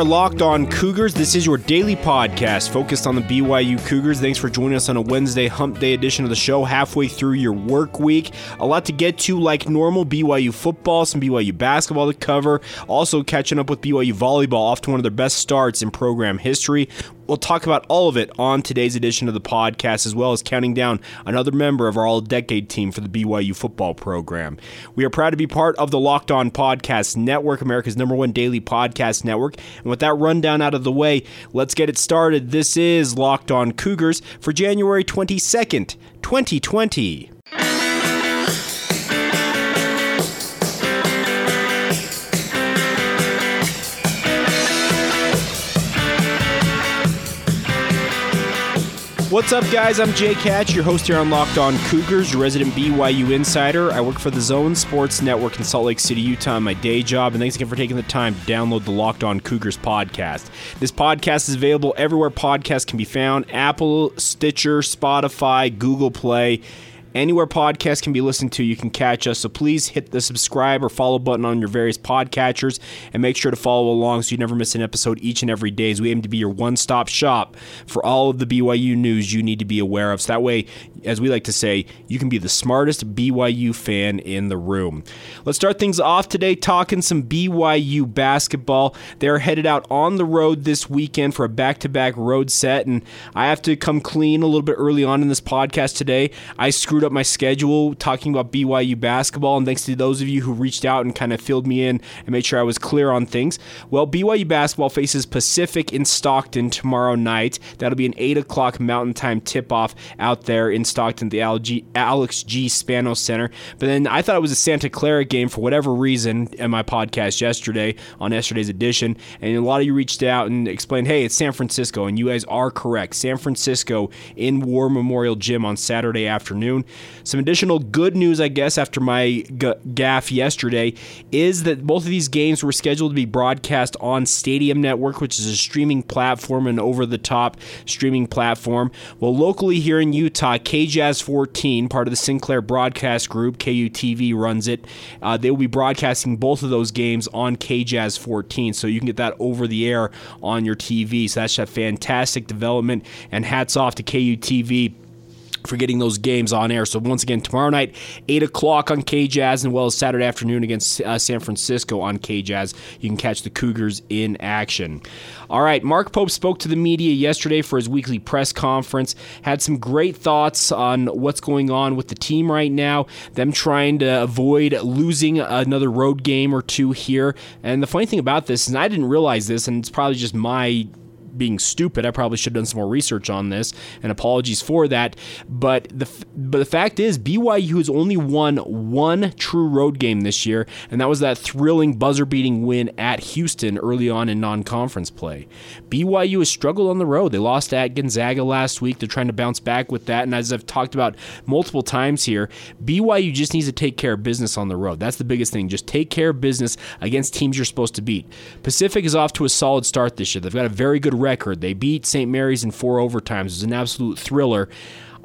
Are locked on Cougars. This is your daily podcast focused on the BYU Cougars. Thanks for joining us on a Wednesday hump day edition of the show, halfway through your work week. A lot to get to, like normal BYU football, some BYU basketball to cover. Also, catching up with BYU volleyball off to one of their best starts in program history. We'll talk about all of it on today's edition of the podcast, as well as counting down another member of our all decade team for the BYU football program. We are proud to be part of the Locked On Podcast Network, America's number one daily podcast network. And with that rundown out of the way, let's get it started. This is Locked On Cougars for January 22nd, 2020. What's up, guys? I'm Jake Hatch, your host here on Locked On Cougars, resident BYU insider. I work for the Zone Sports Network in Salt Lake City, Utah, my day job. And thanks again for taking the time to download the Locked On Cougars podcast. This podcast is available everywhere podcasts can be found Apple, Stitcher, Spotify, Google Play. Anywhere podcasts can be listened to, you can catch us. So please hit the subscribe or follow button on your various podcatchers and make sure to follow along so you never miss an episode each and every day as we aim to be your one stop shop for all of the BYU news you need to be aware of. So that way, as we like to say, you can be the smartest BYU fan in the room. Let's start things off today talking some BYU basketball. They're headed out on the road this weekend for a back to back road set. And I have to come clean a little bit early on in this podcast today. I screwed up my schedule talking about BYU basketball, and thanks to those of you who reached out and kind of filled me in and made sure I was clear on things. Well, BYU basketball faces Pacific in Stockton tomorrow night. That'll be an 8 o'clock Mountain Time tip off out there in Stockton, the Alex G. Spanos Center. But then I thought it was a Santa Clara game for whatever reason in my podcast yesterday on yesterday's edition, and a lot of you reached out and explained, hey, it's San Francisco, and you guys are correct. San Francisco in War Memorial Gym on Saturday afternoon. Some additional good news, I guess, after my g- gaff yesterday is that both of these games were scheduled to be broadcast on Stadium Network, which is a streaming platform and over the top streaming platform. Well, locally here in Utah, KJazz 14, part of the Sinclair Broadcast Group, KUTV runs it. Uh, they will be broadcasting both of those games on KJazz 14, so you can get that over the air on your TV. So that's a fantastic development, and hats off to KUTV for getting those games on air. So once again, tomorrow night, eight o'clock on KJazz, and well as Saturday afternoon against uh, San Francisco on KJazz, you can catch the Cougars in action. All right, Mark Pope spoke to the media yesterday for his weekly press conference. Had some great thoughts on what's going on with the team right now. Them trying to avoid losing another road game or two here. And the funny thing about this, and I didn't realize this, and it's probably just my being stupid. I probably should have done some more research on this, and apologies for that. But the but the fact is, BYU has only won one true road game this year, and that was that thrilling buzzer-beating win at Houston early on in non-conference play. BYU has struggled on the road. They lost at Gonzaga last week. They're trying to bounce back with that, and as I've talked about multiple times here, BYU just needs to take care of business on the road. That's the biggest thing. Just take care of business against teams you're supposed to beat. Pacific is off to a solid start this year. They've got a very good record. They beat St. Mary's in four overtimes. It was an absolute thriller.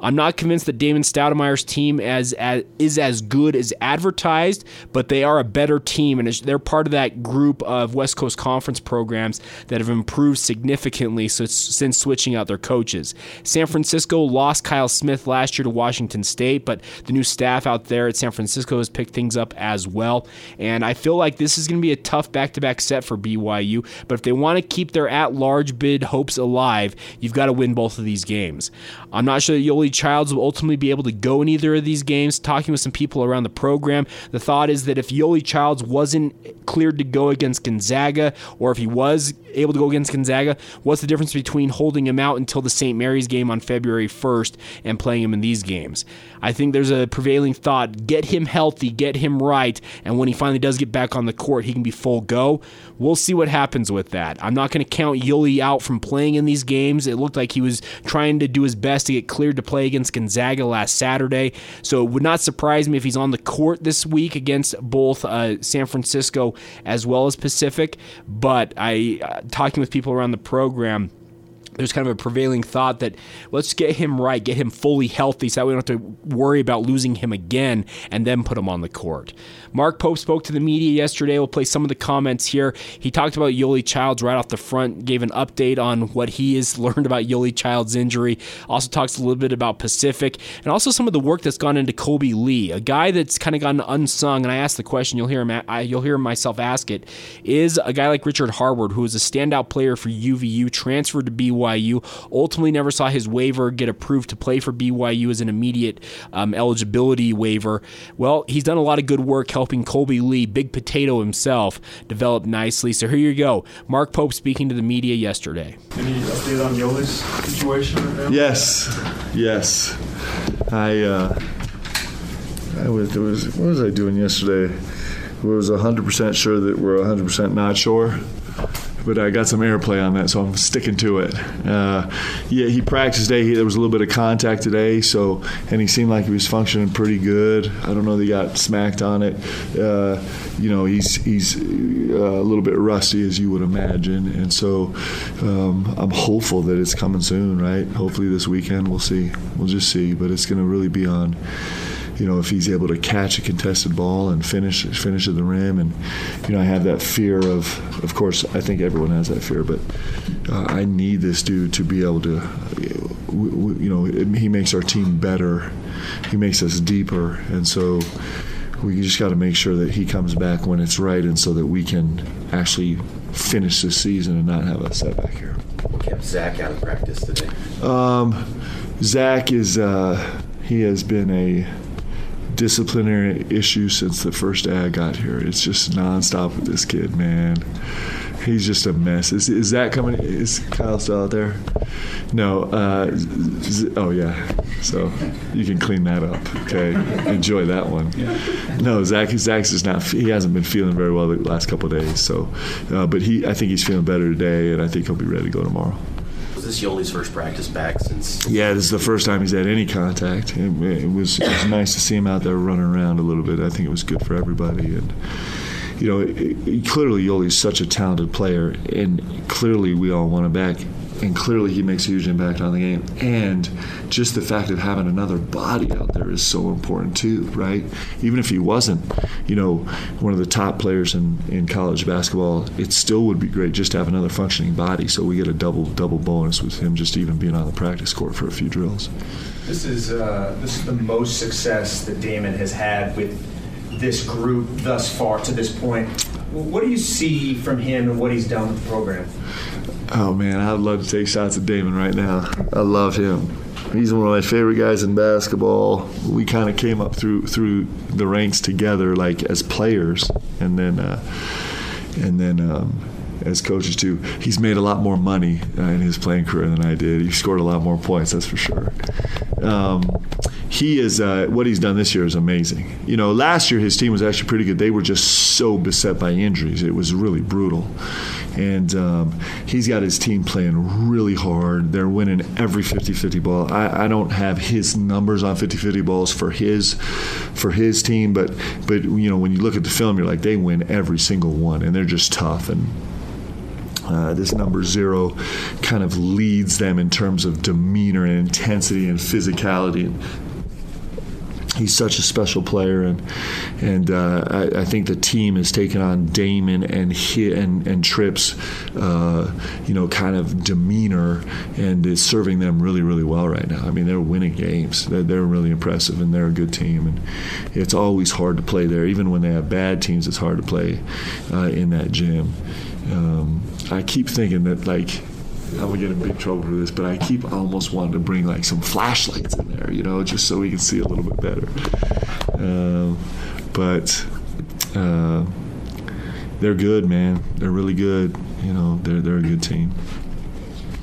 I'm not convinced that Damon Stoudamire's team as, as, is as good as advertised, but they are a better team, and they're part of that group of West Coast Conference programs that have improved significantly since switching out their coaches. San Francisco lost Kyle Smith last year to Washington State, but the new staff out there at San Francisco has picked things up as well, and I feel like this is going to be a tough back-to-back set for BYU. But if they want to keep their at-large bid hopes alive, you've got to win both of these games. I'm not sure that you'll Yoeli Childs will ultimately be able to go in either of these games. Talking with some people around the program, the thought is that if Yoeli Childs wasn't cleared to go against Gonzaga, or if he was able to go against Gonzaga, what's the difference between holding him out until the St. Mary's game on February 1st and playing him in these games? I think there's a prevailing thought get him healthy, get him right, and when he finally does get back on the court, he can be full go. We'll see what happens with that. I'm not going to count Yoeli out from playing in these games. It looked like he was trying to do his best to get cleared to play against Gonzaga last Saturday, so it would not surprise me if he's on the court this week against both uh, San Francisco as well as Pacific. But I, uh, talking with people around the program, there's kind of a prevailing thought that let's get him right, get him fully healthy, so that we don't have to worry about losing him again and then put him on the court. Mark Pope spoke to the media yesterday. We'll play some of the comments here. He talked about Yoeli Childs right off the front, gave an update on what he has learned about Yoeli Childs' injury. Also talks a little bit about Pacific and also some of the work that's gone into Kolby Lee, a guy that's kind of gotten unsung. And I asked the question, you'll hear him, you'll hear myself ask it, is a guy like Richard Harward, who is a standout player for UVU, transferred to BYU, ultimately never saw his waiver get approved to play for BYU as an immediate um, eligibility waiver. Well, he's done a lot of good work helping helping Kolby Lee, Big Potato himself, develop nicely. So here you go. Mark Pope speaking to the media yesterday. Any update on Yoeli's situation right? Yes, yes. I, uh, I was, was, what was I doing yesterday? I was 100% sure that we're 100% not sure but I got some airplay on that, so I'm sticking to it. Uh, yeah, he practiced today. He, there was a little bit of contact today, so and he seemed like he was functioning pretty good. I don't know that he got smacked on it. Uh, you know, he's he's uh, a little bit rusty as you would imagine, and so um, I'm hopeful that it's coming soon. Right? Hopefully this weekend we'll see. We'll just see, but it's going to really be on you know, if he's able to catch a contested ball and finish finish at the rim, and you know, I have that fear of, of course, I think everyone has that fear, but uh, I need this dude to be able to, you know, he makes our team better, he makes us deeper, and so we just got to make sure that he comes back when it's right, and so that we can actually finish this season and not have a setback here. What kept Zach out of practice today? Um, Zach is uh, he has been a disciplinary issue since the first day I got here. It's just nonstop with this kid, man. He's just a mess. Is, is that coming? Is Kyle still out there? No. Uh, oh yeah. So you can clean that up. Okay. Enjoy that one. No, Zach. Zach's just not. He hasn't been feeling very well the last couple days. So, uh, but he. I think he's feeling better today, and I think he'll be ready to go tomorrow this Yoeli's first practice back since? Yeah, this is the first time he's had any contact. It, it, was, it was nice to see him out there running around a little bit. I think it was good for everybody. And you know, clearly Yoeli's such a talented player, and clearly we all want him back and clearly he makes a huge impact on the game. And just the fact of having another body out there is so important too, right? Even if he wasn't, you know, one of the top players in, in college basketball, it still would be great just to have another functioning body. So we get a double double bonus with him just even being on the practice court for a few drills. This is uh, this is the most success that Damon has had with this group thus far to this point. What do you see from him and what he's done with the program? Oh man, I'd love to take shots at Damon right now. I love him. He's one of my favorite guys in basketball. We kind of came up through through the ranks together, like as players, and then uh, and then um, as coaches too. He's made a lot more money uh, in his playing career than I did. He scored a lot more points, that's for sure. Um, he is uh, what he's done this year is amazing. You know, last year his team was actually pretty good. They were just so beset by injuries; it was really brutal. And um, he's got his team playing really hard. They're winning every 50-50 ball. I, I don't have his numbers on 50-50 balls for his for his team, but but you know when you look at the film, you're like they win every single one, and they're just tough and uh, this number zero kind of leads them in terms of demeanor and intensity and physicality he's such a special player, and and uh, I, I, think the team has taken on Damon and and and Tripp's, uh, you know, kind of demeanor, and is serving them really really well right now. I mean, they're winning games. They're, they're really impressive, and they're a good team. And it's always hard to play there, even when they have bad teams. It's hard to play uh, in that gym. Um, I keep thinking that like I'm gonna get in big trouble for this, but I keep almost wanting to bring like some flashlights in there, you know, just so we can see a little bit better. Um, but uh, they're good, man. They're really good. You know, they're they're a good team.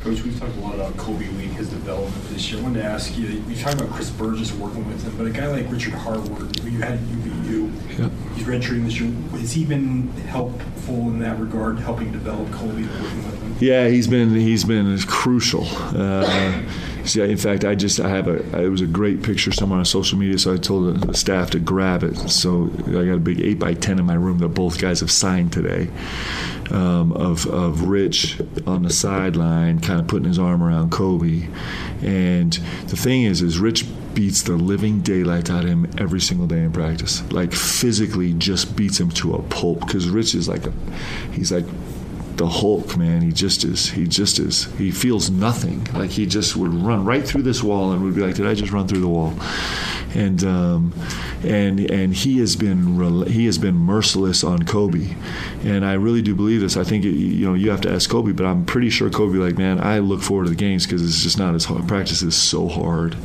Coach, we've talked a lot about Kolby Lee, his development this year. I wanted to ask you, you talked about Chris Burgess working with him, but a guy like Richard Harward, who you had at UVU, Yeah. He's redshirting this year. Has he been helpful in that regard, helping develop Kolby working with him? Yeah, he's been he's been crucial. Uh, see, in fact, I just I have a it was a great picture somewhere on social media, so I told the, the staff to grab it. So I got a big eight by ten in my room that both guys have signed today. Um, of of Rich on the sideline, kind of putting his arm around Kolby, and the thing is, is Rich beats the living daylight out of him every single day in practice. Like physically, just beats him to a pulp because Rich is like a he's like the Hulk, man. He just is. He just is. He feels nothing. Like he just would run right through this wall and would be like, "Did I just run through the wall?" And um, and and he has been he has been merciless on Kolby, and I really do believe this. I think it, you know you have to ask Kolby, but I'm pretty sure Kolby like, man, I look forward to the games because it's just not as hard. Practice is so hard.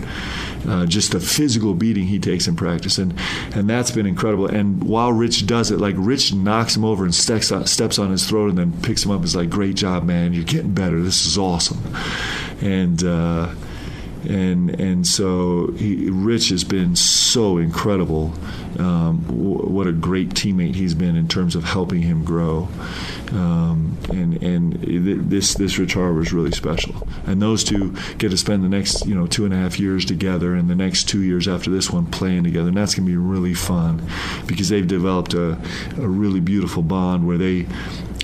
Uh, just the physical beating he takes in practice, and and that's been incredible. And while Rich does it, like Rich knocks him over and steps on, steps on his throat, and then picks him up. Is like, great job, man. You're getting better. This is awesome. And uh, and and so he, Rich has been so incredible. Um, w- what a great teammate he's been in terms of helping him grow. Um, and and th- this this Rich Harward is really special. And those two get to spend the next you know two and a half years together, and the next two years after this one playing together, and that's going to be really fun because they've developed a, a really beautiful bond where they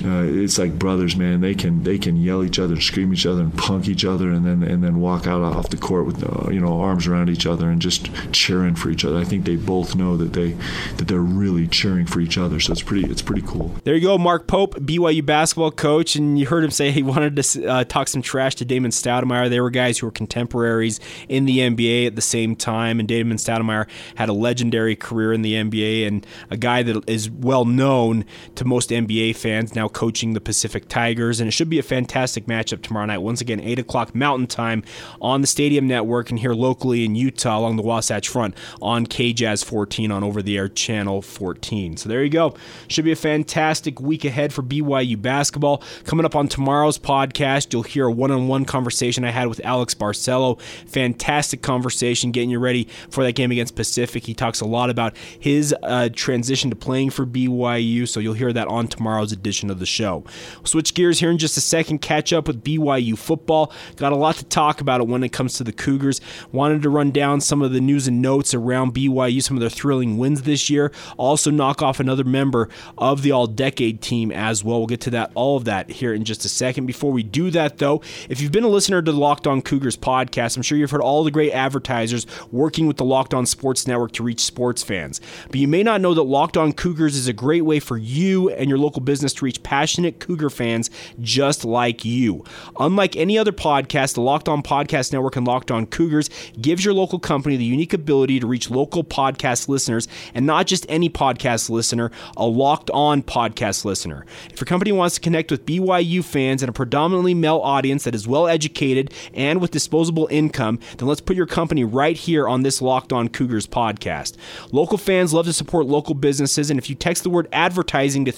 uh, it's like brothers, man. They can they can yell each other, and scream each other, and punk each other, and then and then walk out off the court with uh, you know arms around each other and just cheering for each other. I think they both know that they that they're really cheering for each other. So it's pretty it's pretty cool. There you go, Mark Pope, BYU basketball coach, and you heard him say he wanted to uh, talk some trash to Damon Stoudamire. They were guys who were contemporaries in the NBA at the same time, and Damon Stoudamire had a legendary career in the NBA and a guy that is well known to most NBA fans. Now coaching the Pacific Tigers, and it should be a fantastic matchup tomorrow night. Once again, eight o'clock Mountain Time on the Stadium Network, and here locally in Utah along the Wasatch Front on KJazz 14 on over the air channel 14. So there you go. Should be a fantastic week ahead for BYU basketball. Coming up on tomorrow's podcast, you'll hear a one on one conversation I had with Alex Barcelo. Fantastic conversation, getting you ready for that game against Pacific. He talks a lot about his uh, transition to playing for BYU, so you'll hear that on tomorrow's edition of the show. We'll switch gears here in just a second, catch up with BYU football. Got a lot to talk about it when it comes to the Cougars. Wanted to run down some of the news and notes around BYU, some of their thrilling wins this year. Also, knock off another member of the all decade team as well. We'll get to that, all of that here in just a second. Before we do that, though, if you've been a listener to the Locked On Cougars podcast, I'm sure you've heard all the great advertisers working with the Locked On Sports Network to reach sports fans. But you may not know that Locked On Cougars is a great way for you and your local business to reach passionate Cougar fans just like you. Unlike any other podcast, the Locked On Podcast Network and Locked On Cougars gives your local company the unique ability to reach local podcast listeners and not just any podcast listener, a Locked On podcast listener. If your company wants to connect with BYU fans and a predominantly male audience that is well educated and with disposable income, then let's put your company right here on this Locked On Cougars podcast. Local fans love to support local businesses, and if you text the word advertising to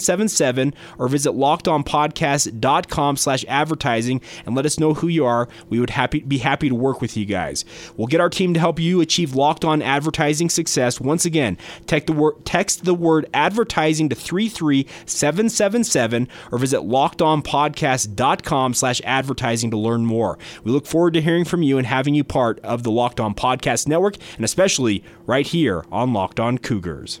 33777 or visit lockedonpodcast.com slash advertising and let us know who you are, we would happy, be happy to work with you guys. We'll get our team to help you achieve Locked On advertising success. Once again, text the word, text the word advertising to 33777 or visit lockedonpodcast.com slash advertising to learn more. We look forward to hearing from you and having you part of the Locked On Podcast Network and especially right here on Locked On Cougars.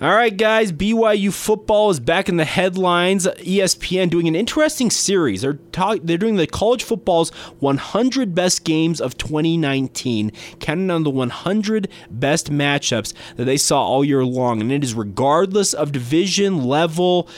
All right, guys, BYU football is back in the headlines. ESPN doing an interesting series. They're talk- they're doing the college football's 100 best games of 2019, counting on the 100 best matchups that they saw all year long, and it is regardless of division level,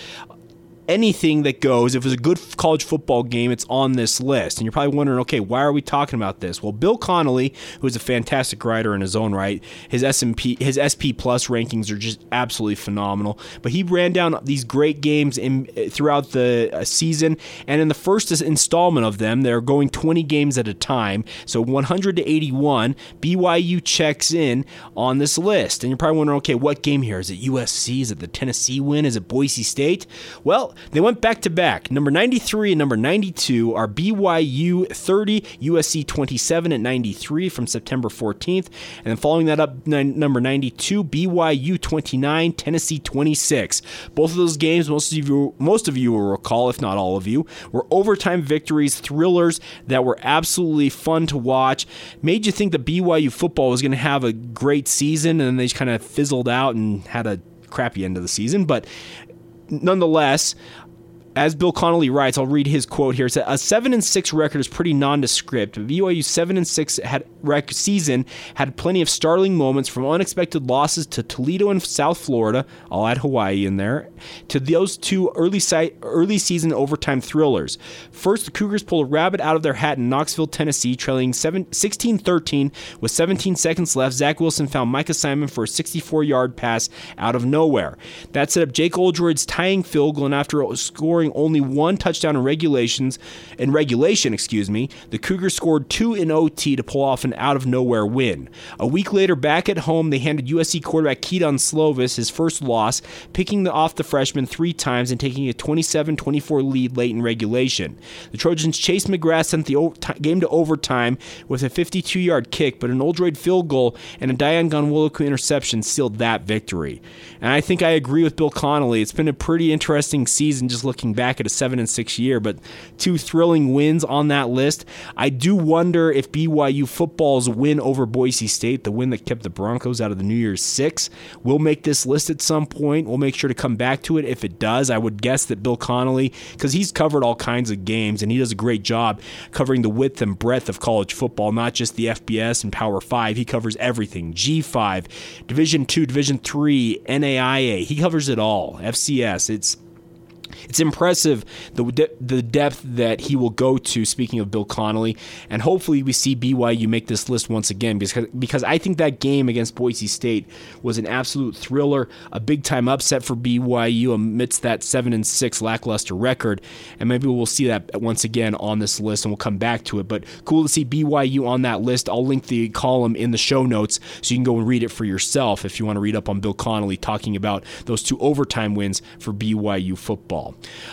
anything that goes. If it's a good college football game, it's on this list. And you're probably wondering, okay, why are we talking about this? Well, Bill Connolly, who is a fantastic writer in his own right, his S&P, his SP Plus rankings are just absolutely phenomenal. But he ran down these great games in throughout the uh, season, and in the first installment of them, they're going 20 games at a time. So 100 to 81, BYU checks in on this list. And you're probably wondering, okay, what game here? Is it USC? Is it the Tennessee win? Is it Boise State? Well, they went back to back. Number 93 and number 92 are BYU 30, USC 27 at 93 from September 14th. And then following that up, number 92, BYU 29, Tennessee 26. Both of those games, most of you, most of you will recall, if not all of you, were overtime victories, thrillers that were absolutely fun to watch. Made you think that BYU football was going to have a great season, and then they just kind of fizzled out and had a crappy end of the season. But nonetheless, as Bill Connolly writes, I'll read his quote here. Says, "A seven and six record is pretty nondescript. BYU's seven and six had rec- season had plenty of startling moments, from unexpected losses to Toledo and South Florida. I'll add Hawaii in there to those two early early season overtime thrillers. First, the Cougars pulled a rabbit out of their hat in Knoxville, Tennessee, trailing 16-13 with 17 seconds left. Zach Wilson found Micah Simon for a 64-yard pass out of nowhere. That set up Jake Oldroyd's tying field goal, and after scoring scoring only one touchdown in regulations in regulation, excuse me, the Cougars scored two in OT to pull off an out of nowhere win. A week later, back at home, they handed USC quarterback Kedon Slovis his first loss, picking the, off the freshman three times and taking a 27-24 lead late in regulation. The Trojans Chase McGrath sent the game to overtime with a 52-yard kick, but an Oldroyd field goal and a Dayan Ghanwoloku interception sealed that victory. And I think I agree with Bill Connolly. It's been a pretty interesting season just looking back at a seven and six year, but two thrilling wins on that list. I do wonder if BYU football's win over Boise State, the win that kept the Broncos out of the New Year's Six, will make this list at some point. We'll make sure to come back to it. If it does, I would guess that Bill Connolly, because he's covered all kinds of games and he does a great job covering the width and breadth of college football, not just the FBS and Power Five. He covers everything G5, Division Two, Division Three, NAIA. He covers it all. FCS. It's it's impressive the de- the depth that he will go to. Speaking of Bill Connolly, and hopefully we see BYU make this list once again because because I think that game against Boise State was an absolute thriller, a big time upset for BYU amidst that seven and six lackluster record, and maybe we'll see that once again on this list, and we'll come back to it. But cool to see BYU on that list. I'll link the column in the show notes so you can go and read it for yourself if you want to read up on Bill Connolly talking about those two overtime wins for BYU football.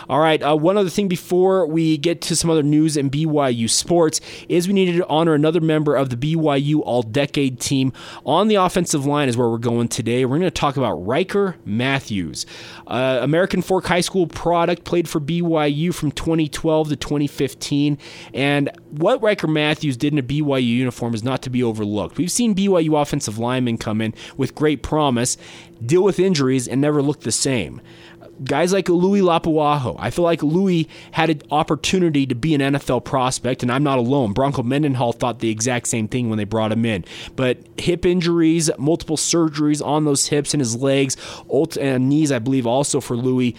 All right, uh, one other thing before we get to some other news in BYU sports is we needed to honor another member of the BYU All Decade team on the offensive line. Is where we're going today. We're going to talk about Ryker Mathews, uh, American Fork High School product, played for BYU from 2012 to 2015, and what Ryker Mathews did in a BYU uniform is not to be overlooked. We've seen BYU offensive linemen come in with great promise, deal with injuries, and never look the same guys like Louis Lapuaho. I feel like Louis had an opportunity to be an NFL prospect, and I'm not alone. Bronco Mendenhall thought the exact same thing when they brought him in. But hip injuries, multiple surgeries on those hips and his legs, and knees, I believe, also for Louis,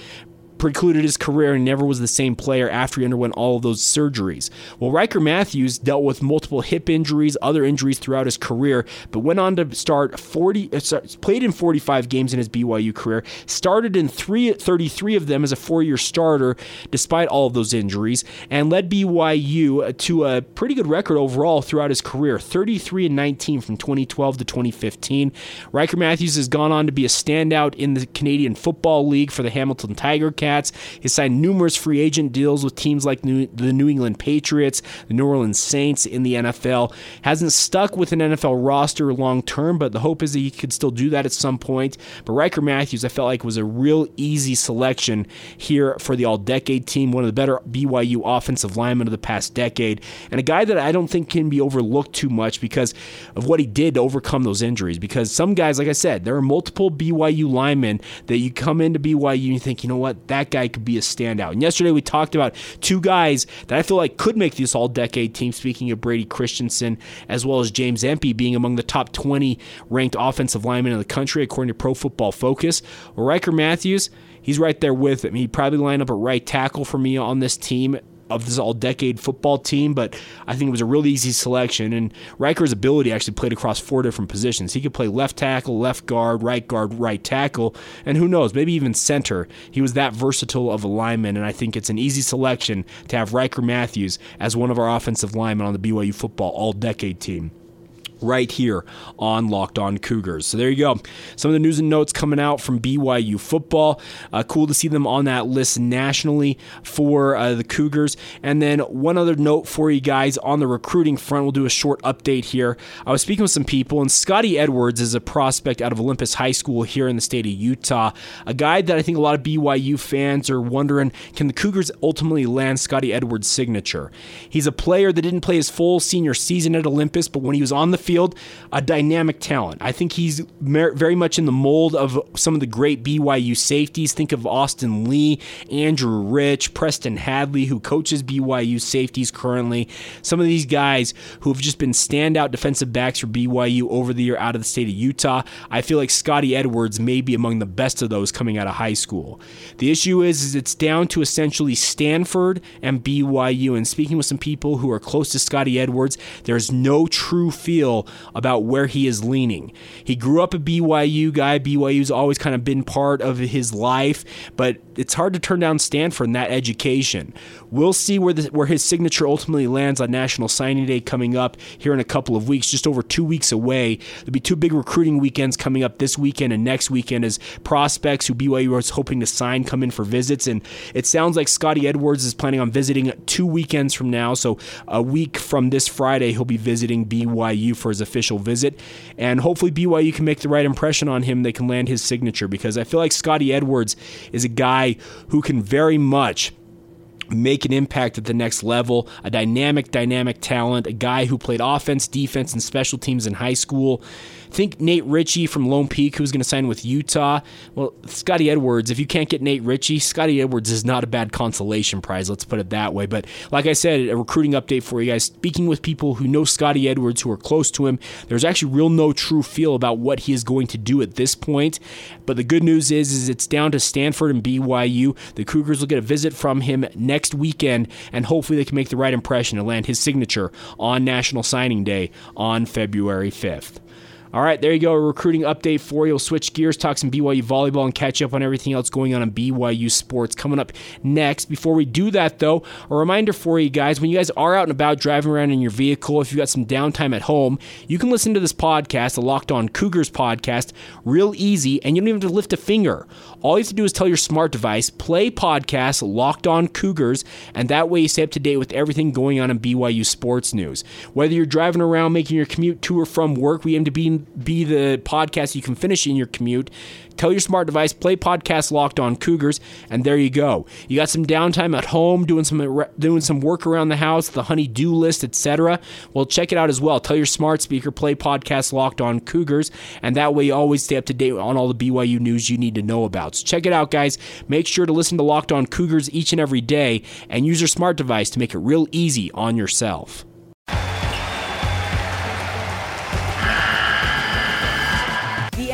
precluded his career and never was the same player after he underwent all of those surgeries. Well, Ryker Mathews dealt with multiple hip injuries, other injuries throughout his career, but went on to start 40, uh, played in 45 games in his BYU career, started in three, 33 of them as a four year starter despite all of those injuries, and led BYU to a pretty good record overall throughout his career 33 and 19 from 2012 to 2015. Ryker Mathews has gone on to be a standout in the Canadian Football League for the Hamilton Tiger Cats Wildcats. He signed numerous free agent deals with teams like New, the New England Patriots, the New Orleans Saints in the NFL. Hasn't stuck with an NFL roster long term, but the hope is that he could still do that at some point. But Ryker Mathews, I felt like was a real easy selection here for the All Decade team, one of the better BYU offensive linemen of the past decade, and a guy that I don't think can be overlooked too much because of what he did to overcome those injuries. Because some guys, like I said, there are multiple BYU linemen that you come into BYU and you think, you know what, that guy could be a standout. And yesterday we talked about two guys that I feel like could make this all decade team, speaking of Brady Christensen as well as James Empey being among the top 20 ranked offensive linemen in the country, according to Pro Football Focus. Ryker Mathews, he's right there with him. He'd probably line up a right tackle for me on this team of this all decade football team, but I think it was a really easy selection. And Ryker's ability actually played across four different positions. He could play left tackle, left guard, right guard, right tackle, and who knows, maybe even center. He was that versatile of a lineman, and I think it's an easy selection to have Ryker Mathews as one of our offensive linemen on the BYU football all decade team right here on Locked On Cougars. So there you go. Some of the news and notes coming out from BYU football. Uh, cool to see them on that list nationally for uh, the Cougars. And then one other note for you guys on the recruiting front. We'll do a short update here. I was speaking with some people, and Scotty Edwards is a prospect out of Olympus High School here in the state of Utah. A guy that I think a lot of BYU fans are wondering can the Cougars ultimately land Scotty Edwards' signature? He's a player that didn't play his full senior season at Olympus, but when he was on the field, a dynamic talent. I think he's very much in the mold of some of the great BYU safeties. Think of Austin Lee, Andrew Rich, Preston Hadley, who coaches BYU safeties currently. Some of these guys who have just been standout defensive backs for BYU over the year out of the state of Utah. I feel like Scotty Edwards may be among the best of those coming out of high school. The issue is, is it's down to essentially Stanford and BYU. And speaking with some people who are close to Scotty Edwards, there's no true feel feel about where he is leaning. He grew up a BYU guy. BYU's always kind of been part of his life, but it's hard to turn down Stanford in that education. We'll see where the, where his signature ultimately lands on National Signing Day coming up here in a couple of weeks, just over two weeks away. There'll be two big recruiting weekends coming up this weekend and next weekend as prospects who BYU was hoping to sign come in for visits. And it sounds like Scotty Edwards is planning on visiting two weekends from now. So a week from this Friday, he'll be visiting BYU for his official visit. And hopefully BYU can make the right impression on him. They can land his signature because I feel like Scotty Edwards is a guy who can very much make an impact at the next level, a dynamic, dynamic talent, a guy who played offense, defense, and special teams in high school. Think Nate Ritchie from Lone Peak, who's going to sign with Utah. Well, Scotty Edwards, if you can't get Nate Ritchie, Scotty Edwards is not a bad consolation prize, let's put it that way. But like I said, a recruiting update for you guys. Speaking with people who know Scotty Edwards, who are close to him, there's actually real no true feel about what he is going to do at this point. But the good news is, is it's down to Stanford and BYU. The Cougars will get a visit from him next weekend, and hopefully they can make the right impression and land his signature on National Signing Day on February 5th. All right, there you go. A recruiting update for you. We'll switch gears, talk some BYU volleyball, and catch up on everything else going on in BYU sports coming up next. Before we do that, though, a reminder for you guys when you guys are out and about driving around in your vehicle, if you've got some downtime at home, you can listen to this podcast, the Locked On Cougars podcast, real easy, and you don't even have to lift a finger. All you have to do is tell your smart device, play podcast Locked On Cougars, and that way you stay up to date with everything going on in BYU sports news. Whether you're driving around making your commute to or from work, we aim to be be the podcast you can finish in your commute. Tell your smart device, play podcast Locked On Cougars, and there you go. You got some downtime at home, doing some doing some work around the house, the honey do list, etc. Well, check it out as well. Tell your smart speaker, play podcast Locked On Cougars, and that way you always stay up to date on all the BYU news you need to know about. So check it out, guys. Make sure to listen to Locked On Cougars each and every day, and use your smart device to make it real easy on yourself.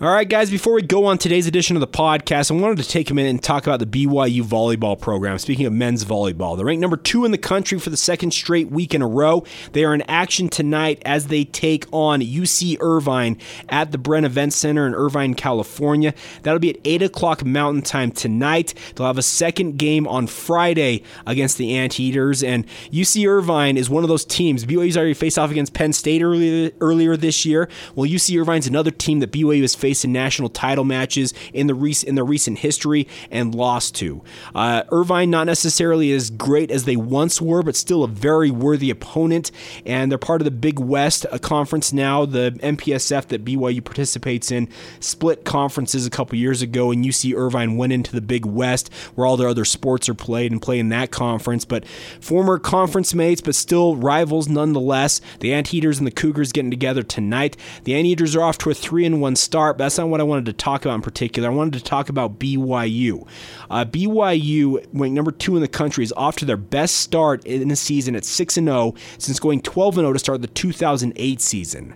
All right, guys, before we go on today's edition of the podcast, I wanted to take a minute and talk about the BYU volleyball program. Speaking of men's volleyball, they're ranked number two in the country for the second straight week in a row. They are in action tonight as they take on UC Irvine at the Bren Event Center in Irvine, California. That'll be at 8 o'clock Mountain Time tonight. They'll have a second game on Friday against the Anteaters. And UC Irvine is one of those teams. BYU's already faced off against Penn State earlier, earlier this year. Well, UC Irvine's another team that BYU has faced in national title matches in the rec- in the recent history and lost to. Uh, Irvine not necessarily as great as they once were, but still a very worthy opponent. And they're part of the Big West conference now. The MPSF that BYU participates in split conferences a couple years ago, and UC Irvine went into the Big West where all their other sports are played and play in that conference. But former conference mates, but still rivals nonetheless. The Anteaters and the Cougars getting together tonight. The Anteaters are off to a three and one start. But that's not what I wanted to talk about in particular. I wanted to talk about BYU. Uh, BYU, ranked number two in the country, is off to their best start in the season at 6 0 since going 12 0 to start the 2008 season.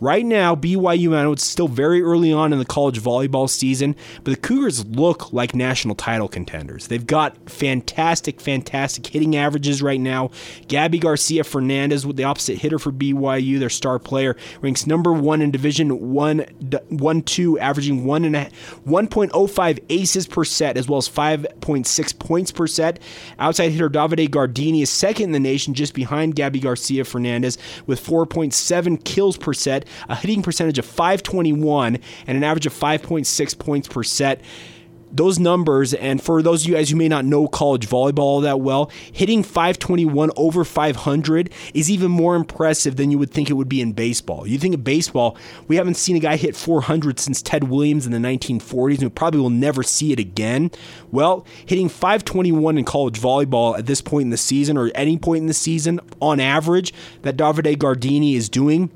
Right now, BYU, I know it's still very early on in the college volleyball season, but the Cougars look like national title contenders. They've got fantastic, fantastic hitting averages right now. Gabi Garcia Fernandez, with the opposite hitter for BYU, their star player, ranks number one in Division One, one two, averaging one and a, 1.05 aces per set, as well as 5.6 points per set. Outside hitter Davide Gardini is second in the nation, just behind Gabi Garcia Fernandez, with 4.7 kills per set a hitting percentage of 521, and an average of 5.6 points per set those numbers, and for those of you guys who may not know college volleyball all that well, hitting 521 over 500 is even more impressive than you would think it would be in baseball. You think of baseball, we haven't seen a guy hit 400 since Ted Williams in the 1940s, and we probably will never see it again. Well, hitting 521 in college volleyball at this point in the season, or any point in the season, on average, that Davide Gardini is doing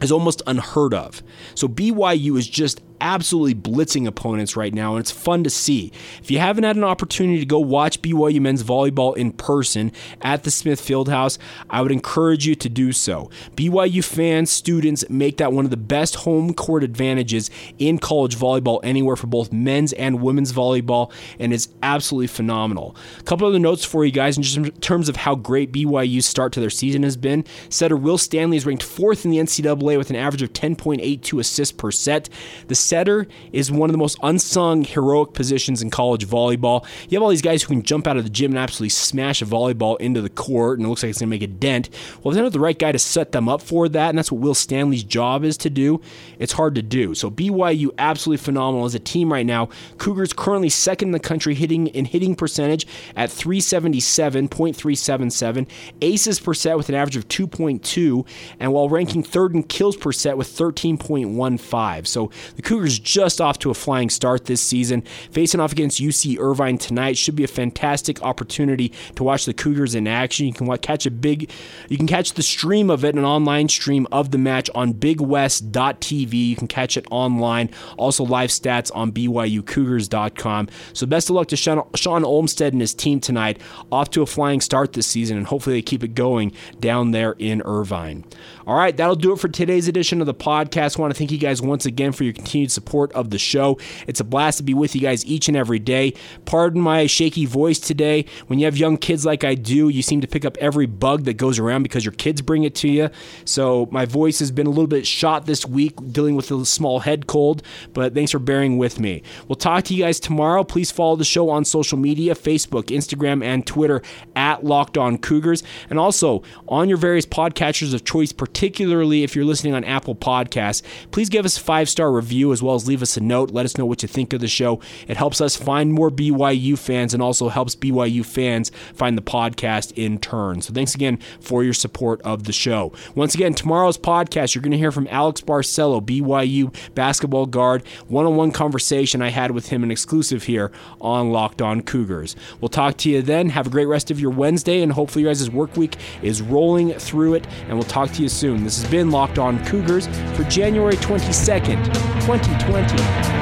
is almost unheard of. So BYU is just absolutely blitzing opponents right now, and it's fun to see. If you haven't had an opportunity to go watch BYU men's volleyball in person at the Smith Fieldhouse, I would encourage you to do so. BYU fans, students make that one of the best home court advantages in college volleyball anywhere for both men's and women's volleyball, and it's absolutely phenomenal. A couple other notes for you guys in terms of how great BYU's start to their season has been. Setter Will Stanley is ranked fourth in the NCAA with an average of 10.82 assists per set. The setter is one of the most unsung heroic positions in college volleyball. You have all these guys who can jump out of the gym and absolutely smash a volleyball into the court, and it looks like it's going to make a dent. Well, if they're not the right guy to set them up for that, and that's what Will Stanley's job is to do, it's hard to do. So BYU absolutely phenomenal as a team right now. Cougars currently second in the country hitting in hitting percentage at 377.377, aces per set with an average of 2.2, and while ranking third in kills per set with 13.15. So the Cougars just off to a flying start this season. Facing off against UC Irvine tonight should be a fantastic opportunity to watch the Cougars in action. You can catch a big, you can catch the stream of it, an online stream of the match on BigWest.tv. You can catch it online. Also live stats on BYUCougars.com. So best of luck to Shawn, Shawn Olmstead and his team tonight. Off to a flying start this season, and hopefully they keep it going down there in Irvine. All right, that'll do it for today's edition of the podcast. I want to thank you guys once again for your continued support of the show. It's a blast to be with you guys each and every day. Pardon my shaky voice today. When you have young kids like I do, you seem to pick up every bug that goes around because your kids bring it to you. So my voice has been a little bit shot this week, dealing with a small head cold, but thanks for bearing with me. We'll talk to you guys tomorrow. Please follow the show on social media Facebook, Instagram, and Twitter at Locked On Cougars, and also on your various podcatchers of choice, particularly if you're listening on Apple Podcasts. Please give us a five star review as well as leave us a note. Let us know what you think of the show. It helps us find more BYU fans and also helps BYU fans find the podcast in turn. So thanks again for your support of the show. Once again, tomorrow's podcast, you're going to hear from Alex Barcelo, BYU basketball guard, one on one conversation I had with him, an exclusive here on Locked On Cougars. We'll talk to you then. Have a great rest of your Wednesday, and hopefully, your guys' work week is rolling through it, and we'll talk to you soon. This has been Locked On Cougars for January 22nd, 2020.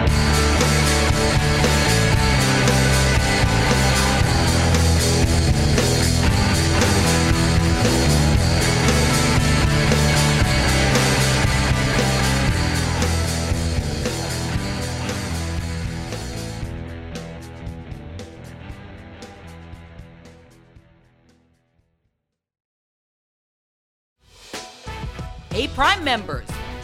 Hey, Prime members